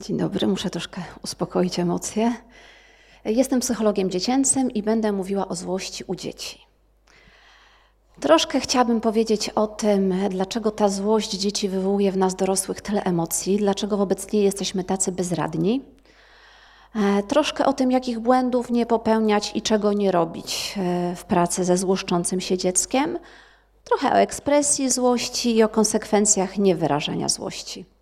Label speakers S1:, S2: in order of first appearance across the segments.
S1: Dzień dobry, muszę troszkę uspokoić emocje. Jestem psychologiem dziecięcym i będę mówiła o złości u dzieci. Troszkę chciałabym powiedzieć o tym, dlaczego ta złość dzieci wywołuje w nas dorosłych tyle emocji, dlaczego wobec niej jesteśmy tacy bezradni. E, troszkę o tym, jakich błędów nie popełniać i czego nie robić e, w pracy ze złoszczącym się dzieckiem. Trochę o ekspresji złości i o konsekwencjach niewyrażenia złości.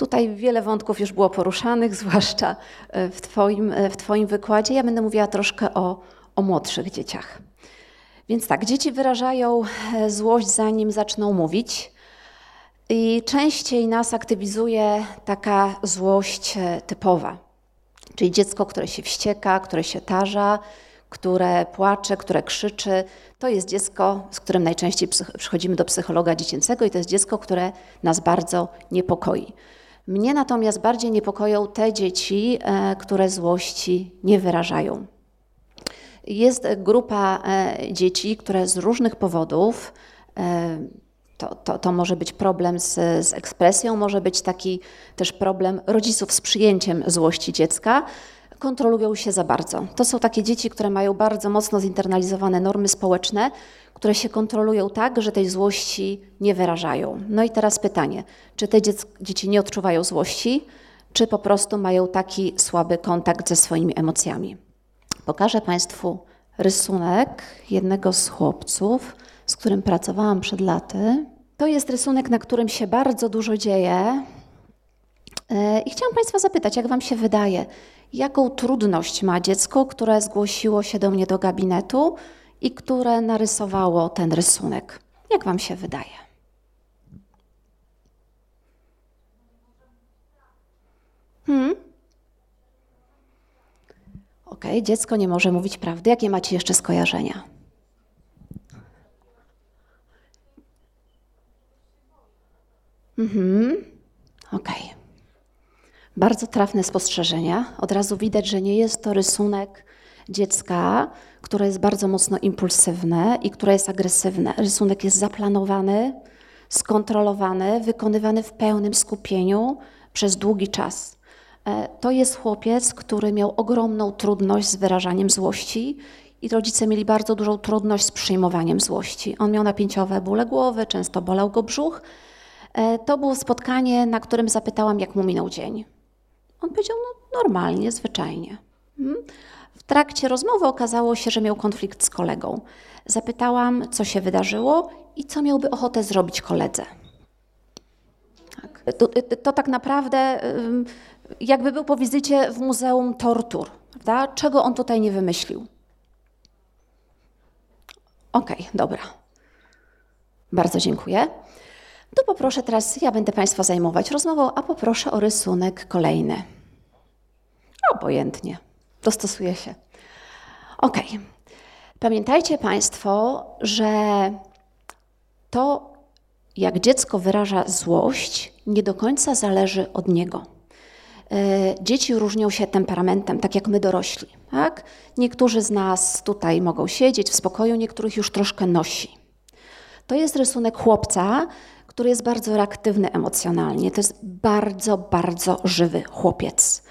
S1: Tutaj wiele wątków już było poruszanych, zwłaszcza e, w Twoim, w twoim wykładzie. Ja będę mówiła troszkę o, o młodszych dzieciach. Więc tak, dzieci wyrażają złość zanim zaczną mówić. I częściej nas aktywizuje taka złość typowa. Czyli dziecko, które się wścieka, które się tarza, które płacze, które krzyczy, to jest dziecko, z którym najczęściej przychodzimy do psychologa dziecięcego i to jest dziecko, które nas bardzo niepokoi. Mnie natomiast bardziej niepokoją te dzieci, e, które złości nie wyrażają. Jest grupa e, dzieci, które z różnych powodów e, to, to, to może być problem z, z ekspresją, może być taki też problem rodziców z przyjęciem złości dziecka kontrolują się za bardzo. To są takie dzieci, które mają bardzo mocno zinternalizowane normy społeczne, które się kontrolują tak, że tej złości nie wyrażają. No i teraz pytanie, czy te dzieci nie odczuwają złości, czy po prostu mają taki słaby kontakt ze swoimi emocjami? Pokażę Państwu rysunek jednego z chłopców, z którym pracowałam przed laty. To jest rysunek, na którym się bardzo dużo dzieje. E, I chciałam Państwa zapytać, jak Wam się wydaje, jaką trudność ma dziecko, które zgłosiło się do mnie do gabinetu i które narysowało ten rysunek? Jak Wam się wydaje? Hmm? Ok, dziecko nie może mówić prawdy. Jakie macie jeszcze skojarzenia? Mhm. Okay. Bardzo trafne spostrzeżenia. Od razu widać, że nie jest to rysunek dziecka, które jest bardzo mocno impulsywne i które jest agresywne. Rysunek jest zaplanowany, skontrolowany, wykonywany w pełnym skupieniu przez długi czas. E, to jest chłopiec, który miał ogromną trudność z wyrażaniem złości i rodzice mieli bardzo dużą trudność z przyjmowaniem złości. On miał napięciowe bóle głowy, często bolał go brzuch, E, to było spotkanie, na którym zapytałam, jak mu minął dzień. On powiedział, no normalnie, zwyczajnie. Hmm? Trakcie rozmowy okazało się, że miał konflikt z kolegą. Zapytałam, co się wydarzyło i co miałby ochotę zrobić koledze. Tak. To, to, to, tak naprawdę jakby był po wizycie w Muzeum Tortur. Prawda? Czego on tutaj nie wymyślił? Okej, okay, dobra. Bardzo dziękuję to poproszę teraz, ja będę Państwa zajmować rozmową, a poproszę o rysunek kolejny. Obojętnie, dostosuję się. Ok. Pamiętajcie Państwo, że to, jak dziecko wyraża złość, nie do końca zależy od niego. E, dzieci różnią się temperamentem, tak jak my dorośli. Tak? Niektórzy z nas tutaj mogą siedzieć w spokoju, niektórych już troszkę nosi. To jest rysunek chłopca, który jest bardzo reaktywny emocjonalnie. To jest bardzo, bardzo żywy chłopiec.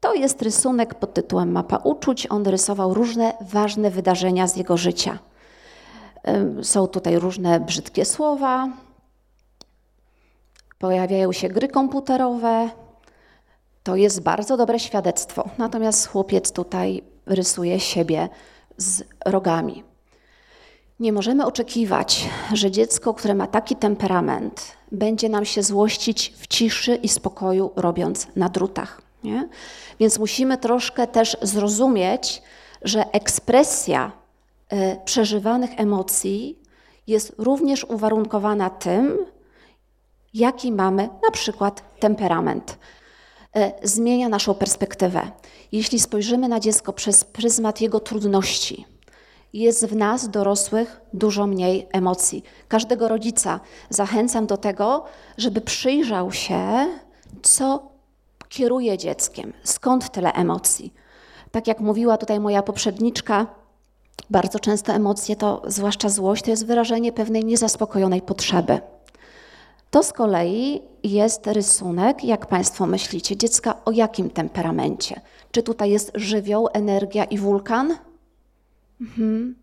S1: To jest rysunek pod tytułem Mapa uczuć. On rysował różne ważne wydarzenia z jego życia. Są tutaj różne brzydkie słowa, pojawiają się gry komputerowe. To jest bardzo dobre świadectwo. Natomiast chłopiec tutaj rysuje siebie z rogami. Nie możemy oczekiwać, że dziecko, które ma taki temperament, będzie nam się złościć w ciszy i spokoju, robiąc na drutach. Nie? Więc musimy troszkę też zrozumieć, że ekspresja y, przeżywanych emocji jest również uwarunkowana tym, jaki mamy na przykład temperament. Y, zmienia naszą perspektywę. Jeśli spojrzymy na dziecko przez pryzmat jego trudności, jest w nas, dorosłych, dużo mniej emocji. Każdego rodzica zachęcam do tego, żeby przyjrzał się, co kieruje dzieckiem, skąd tyle emocji. Tak jak mówiła tutaj moja poprzedniczka, bardzo często emocje, to zwłaszcza złość, to jest wyrażenie pewnej niezaspokojonej potrzeby. To z kolei jest rysunek, jak Państwo myślicie, dziecka o jakim temperamencie? Czy tutaj jest żywioł, energia i wulkan? Mhm.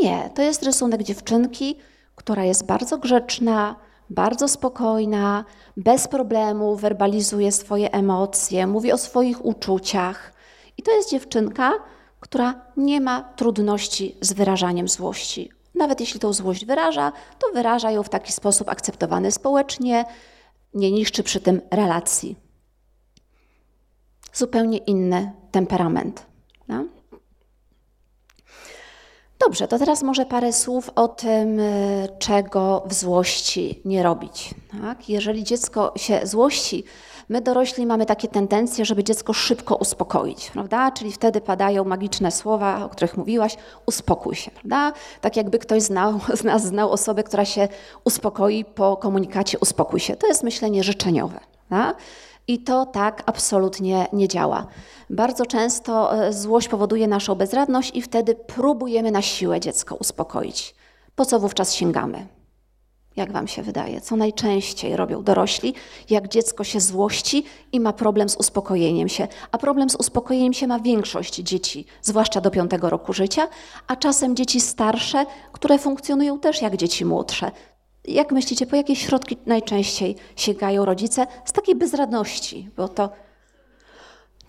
S1: Nie, to jest rysunek dziewczynki, która jest bardzo grzeczna, bardzo spokojna, bez problemu werbalizuje swoje emocje, mówi o swoich uczuciach. I to jest dziewczynka, która nie ma trudności z wyrażaniem złości. Nawet jeśli tą złość wyraża, to wyraża ją w taki sposób akceptowany społecznie, nie niszczy przy tym relacji. Zupełnie inny temperament. No? Dobrze, to teraz może parę słów o tym, e, czego w złości nie robić. Tak? Jeżeli dziecko się złości, my dorośli mamy takie tendencje, żeby dziecko szybko uspokoić, prawda? Czyli wtedy padają magiczne słowa, o których mówiłaś, uspokój się, prawda? Tak jakby ktoś znał, z nas znał osobę, która się uspokoi po komunikacie uspokój się. To jest myślenie życzeniowe. Prawda? I to tak absolutnie nie działa. Bardzo często e, złość powoduje naszą bezradność i wtedy próbujemy na siłę dziecko uspokoić. Po co wówczas sięgamy? Jak Wam się wydaje? Co najczęściej robią dorośli, jak dziecko się złości i ma problem z uspokojeniem się? A problem z uspokojeniem się ma większość dzieci, zwłaszcza do piątego roku życia, a czasem dzieci starsze, które funkcjonują też jak dzieci młodsze. Jak myślicie, po jakie środki najczęściej sięgają rodzice? Z takiej bezradności, bo to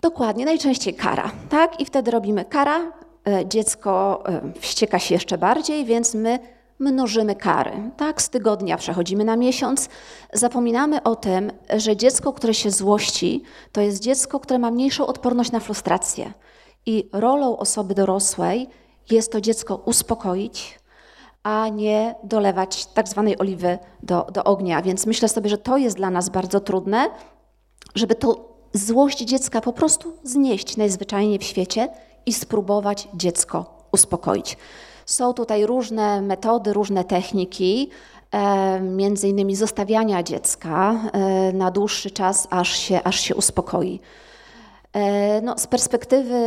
S1: dokładnie, najczęściej kara, tak? I wtedy robimy kara, e, dziecko e, wścieka się jeszcze bardziej, więc my mnożymy kary. Tak, z tygodnia przechodzimy na miesiąc. Zapominamy o tym, że dziecko, które się złości, to jest dziecko, które ma mniejszą odporność na frustrację. I rolą osoby dorosłej jest to dziecko uspokoić, a nie dolewać tak zwanej oliwy do, do ognia. Więc myślę sobie, że to jest dla nas bardzo trudne, żeby tą złość dziecka po prostu znieść najzwyczajniej w świecie i spróbować dziecko uspokoić. Są tutaj różne metody, różne techniki, e, między innymi zostawiania dziecka e, na dłuższy czas, aż się, aż się uspokoi. E, no, z perspektywy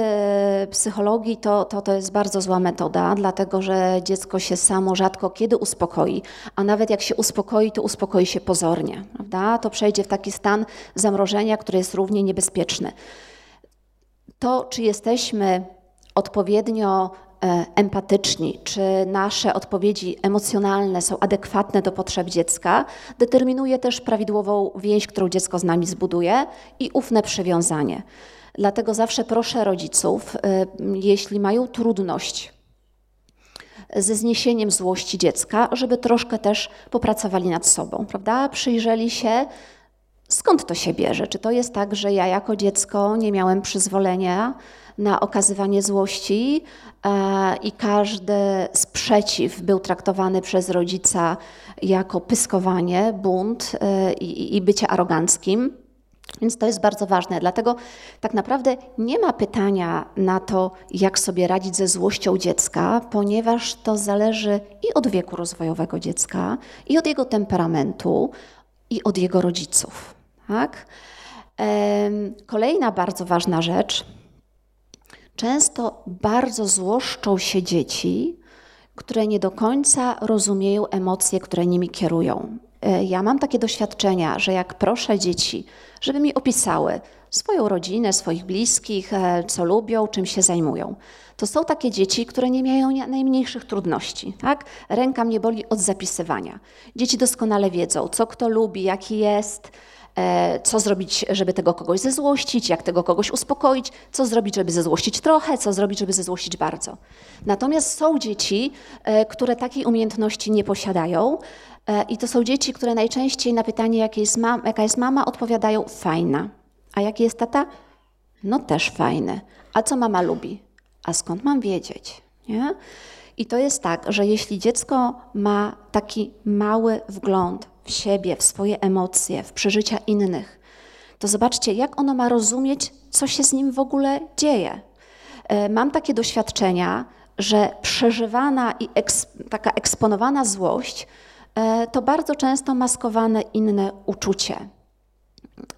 S1: psychologii to, to, to jest bardzo zła metoda, dlatego że dziecko się samo rzadko kiedy uspokoi, a nawet jak się uspokoi, to uspokoi się pozornie. Prawda? To przejdzie w taki stan zamrożenia, który jest równie niebezpieczny. To, czy jesteśmy odpowiednio empatyczni, czy nasze odpowiedzi emocjonalne są adekwatne do potrzeb dziecka, determinuje też prawidłową więź, którą dziecko z nami zbuduje i ufne przywiązanie. Dlatego zawsze proszę rodziców, y, jeśli mają trudność ze zniesieniem złości dziecka, żeby troszkę też popracowali nad sobą, prawda? Przyjrzeli się, skąd to się bierze. Czy to jest tak, że ja jako dziecko nie miałem przyzwolenia na okazywanie złości e, i każdy sprzeciw był traktowany przez rodzica jako pyskowanie, bunt e, i, bycie aroganckim? Więc to jest bardzo ważne. Dlatego tak naprawdę nie ma pytania na to, jak sobie radzić ze złością dziecka, ponieważ to zależy i od wieku rozwojowego dziecka, i od jego temperamentu, i od jego rodziców. Tak? Kolejna bardzo ważna rzecz. Często bardzo złoszczą się dzieci, które nie do końca rozumieją emocje, które nimi kierują. E, ja mam takie doświadczenia, że jak proszę dzieci, żeby mi opisały swoją rodzinę, swoich bliskich, e, co lubią, czym się zajmują, to są takie dzieci, które nie mają najmniejszych trudności. Tak? Ręka mnie boli od zapisywania. Dzieci doskonale wiedzą, co kto lubi, jaki jest, co zrobić, żeby tego kogoś zezłościć, jak tego kogoś uspokoić, co zrobić, żeby zezłościć trochę, co zrobić, żeby zezłościć bardzo. Natomiast są dzieci, które takiej umiejętności nie posiadają, E, I to są dzieci, które najczęściej na pytanie, jaka jest, mama, jaka jest mama, odpowiadają fajna. A jaki jest tata? No też fajny. A co mama lubi? A skąd mam wiedzieć? Nie? I to jest tak, że jeśli dziecko ma taki mały wgląd w siebie, w swoje emocje, w przeżycia innych, to zobaczcie, jak ono ma rozumieć, co się z nim w ogóle dzieje. E, mam takie doświadczenia, że przeżywana i eks, taka eksponowana złość E, to bardzo często maskowane inne uczucie.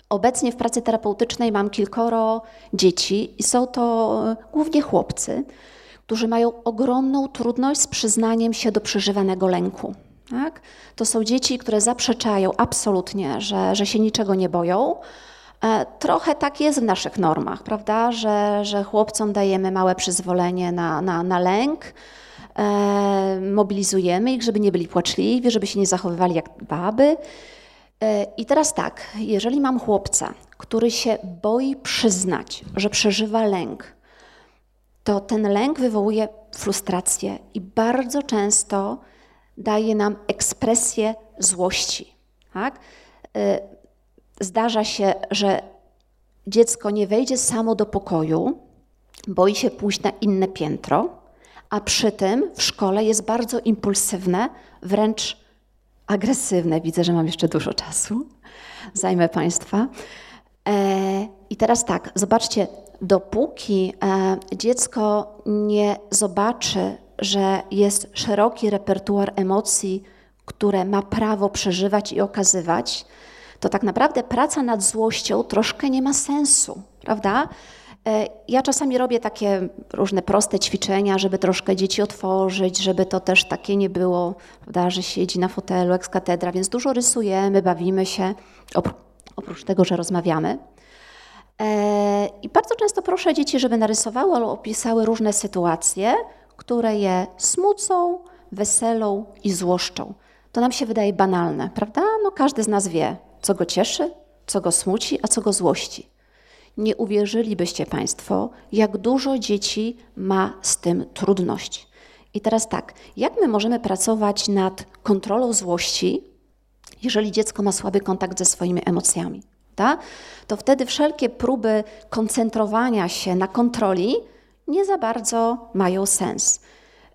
S1: Obecnie w pracy terapeutycznej mam kilkoro dzieci i są to e, głównie chłopcy, którzy mają ogromną trudność z przyznaniem się do przeżywanego lęku. Tak? To są dzieci, które zaprzeczają absolutnie, że, że się niczego nie boją. E, trochę tak jest w naszych normach, prawda? Że, że chłopcom dajemy małe przyzwolenie na, na, na lęk, e, mobilizujemy ich, żeby nie byli płaczliwi, żeby się nie zachowywali jak baby. E, I teraz tak, jeżeli mam chłopca, który się boi przyznać, że przeżywa lęk, to ten lęk wywołuje frustrację i bardzo często daje nam ekspresję złości. Tak? E, zdarza się, że dziecko nie wejdzie samo do pokoju, boi się pójść na inne piętro, a przy tym w szkole jest bardzo impulsywne, wręcz agresywne. Widzę, że mam jeszcze dużo czasu. Zajmę Państwa. I teraz tak, zobaczcie, dopóki e, dziecko nie zobaczy, że jest szeroki repertuar emocji, które ma prawo przeżywać i okazywać, to tak naprawdę praca nad złością troszkę nie ma sensu, prawda? E, ja czasami robię takie różne proste ćwiczenia, żeby troszkę dzieci otworzyć, żeby to też takie nie było, prawda, że siedzi na fotelu, eks katedra, więc dużo rysujemy, bawimy się, oprócz tego, że rozmawiamy. E, I bardzo często proszę dzieci, żeby narysowały albo opisały różne sytuacje, które je smucą, weselą i złoszczą. To nam się wydaje banalne, prawda? No każdy z nas wie, co go cieszy, co go smuci, a co go złości. Nie uwierzylibyście Państwo, jak dużo dzieci ma z tym trudność. I teraz tak, jak my możemy pracować nad kontrolą złości, jeżeli dziecko ma słaby kontakt ze swoimi emocjami? To wtedy wszelkie próby koncentrowania się na kontroli nie za bardzo mają sens.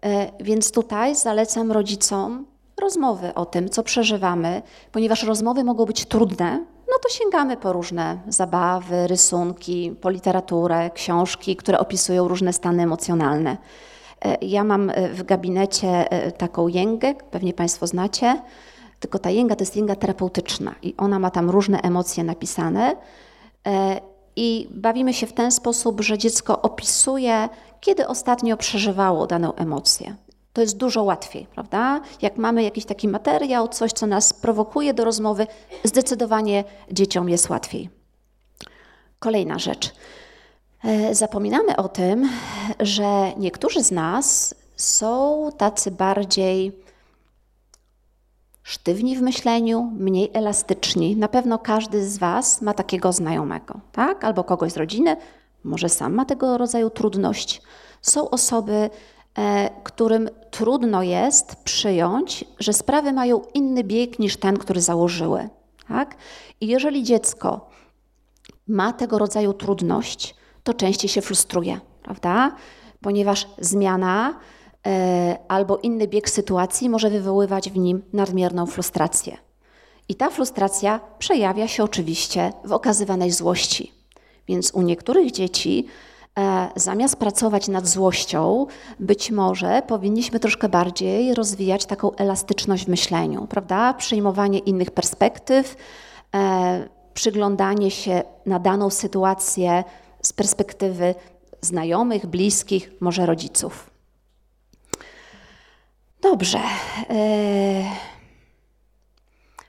S1: E, więc tutaj zalecam rodzicom rozmowy o tym, co przeżywamy, ponieważ rozmowy mogą być trudne, no to sięgamy po różne zabawy, rysunki, po literaturę, książki, które opisują różne stany emocjonalne. E, ja mam e, w gabinecie taką jęgę, pewnie Państwo znacie, tylko ta jęga to jest jęga terapeutyczna i ona ma tam różne emocje napisane. I bawimy się w ten sposób, że dziecko opisuje, kiedy ostatnio przeżywało daną emocję to jest dużo łatwiej, prawda? Jak mamy jakiś taki materiał, coś, co nas prowokuje do rozmowy, zdecydowanie dzieciom jest łatwiej. Kolejna rzecz. E, zapominamy o tym, że niektórzy z nas są tacy bardziej sztywni w myśleniu, mniej elastyczni. Na pewno każdy z Was ma takiego znajomego, tak? Albo kogoś z rodziny, może sam ma tego rodzaju trudność. Są osoby, E, którym trudno jest przyjąć, że sprawy mają inny bieg niż ten, który założyły. Tak? I jeżeli dziecko ma tego rodzaju trudność, to częściej się frustruje, prawda? Ponieważ zmiana albo inny bieg sytuacji może wywoływać w nim nadmierną frustrację. I ta frustracja przejawia się oczywiście w okazywanej złości. Więc u niektórych dzieci E, zamiast pracować nad złością, być może powinniśmy troszkę bardziej rozwijać taką elastyczność w myśleniu, prawda? Przyjmowanie innych perspektyw, e, przyglądanie się na daną sytuację z perspektywy znajomych, bliskich, może rodziców. Dobrze. E,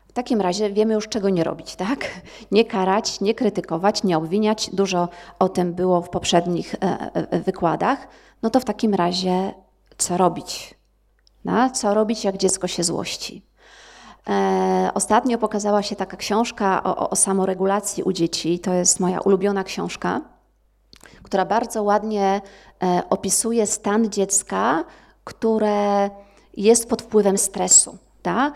S1: w takim razie wiemy już, czego nie robić, tak? Nie karać, nie krytykować, nie obwiniać. Dużo o tym było w poprzednich e, e, wykładach. No to w takim razie co robić? Co robić, jak dziecko się złości? Ostatnio pokazała się taka książka o, o samoregulacji u dzieci. To jest moja ulubiona książka, która bardzo ładnie opisuje stan dziecka, które jest pod wpływem stresu. Tak?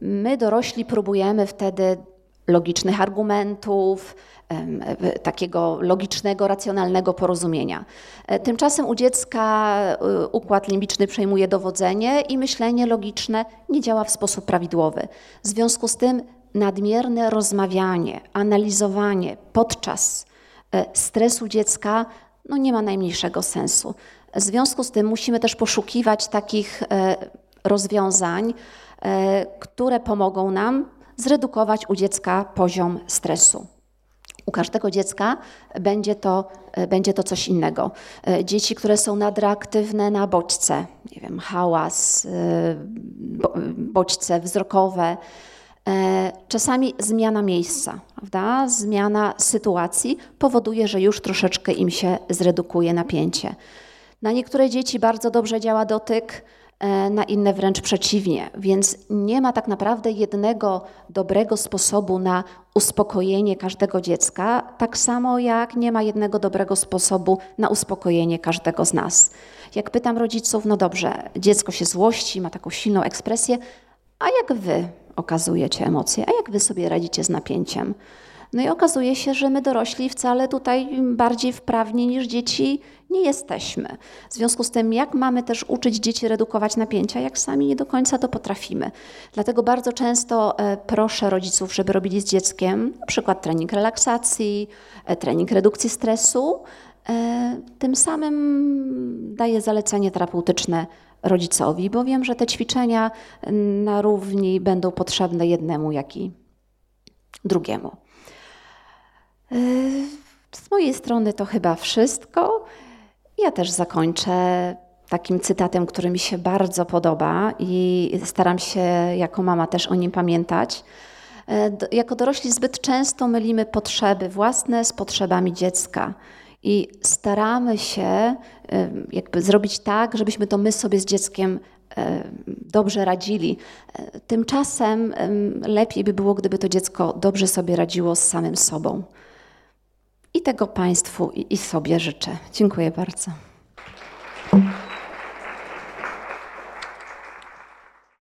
S1: My dorośli próbujemy wtedy logicznych argumentów, takiego logicznego, racjonalnego porozumienia. E, tymczasem u dziecka e, układ limbiczny przejmuje dowodzenie i myślenie logiczne nie działa w sposób prawidłowy. W związku z tym nadmierne rozmawianie, analizowanie podczas e, stresu dziecka no nie ma najmniejszego sensu. W związku z tym musimy też poszukiwać takich rozwiązań, E, które pomogą nam zredukować u dziecka poziom stresu. U każdego dziecka będzie to, będzie to coś innego. Dzieci, które są nadreaktywne na bodźce, nie wiem, hałas, bodźce wzrokowe, czasami zmiana miejsca, prawda? zmiana sytuacji powoduje, że już troszeczkę im się zredukuje napięcie. Na niektóre dzieci bardzo dobrze działa dotyk, E, na inne wręcz przeciwnie. Więc nie ma tak naprawdę jednego dobrego sposobu na uspokojenie każdego dziecka, tak samo jak nie ma jednego dobrego sposobu na uspokojenie każdego z nas. Jak pytam rodziców, no dobrze, dziecko się złości, ma taką silną ekspresję, a jak wy okazujecie emocje, a jak wy sobie radzicie z napięciem? No i okazuje się, że my dorośli wcale tutaj bardziej wprawni niż dzieci nie jesteśmy. W związku z tym, jak mamy też uczyć dzieci redukować napięcia, jak sami nie do końca to potrafimy. Dlatego bardzo często e, proszę rodziców, żeby robili z dzieckiem na przykład trening relaksacji, e, trening redukcji stresu. E, tym samym daję zalecenie terapeutyczne rodzicowi, bo wiem, że te ćwiczenia na równi będą potrzebne jednemu, jak i drugiemu. Z mojej strony to chyba wszystko. Ja też zakończę takim cytatem, który mi się bardzo podoba i staram się jako mama też o nim pamiętać. E, jako dorośli zbyt często mylimy potrzeby własne z potrzebami dziecka i staramy się jakby zrobić tak, żebyśmy to my sobie z dzieckiem dobrze radzili. Tymczasem lepiej by było, gdyby to dziecko dobrze sobie radziło z samym sobą. I tego Państwu i sobie życzę. Dziękuję bardzo.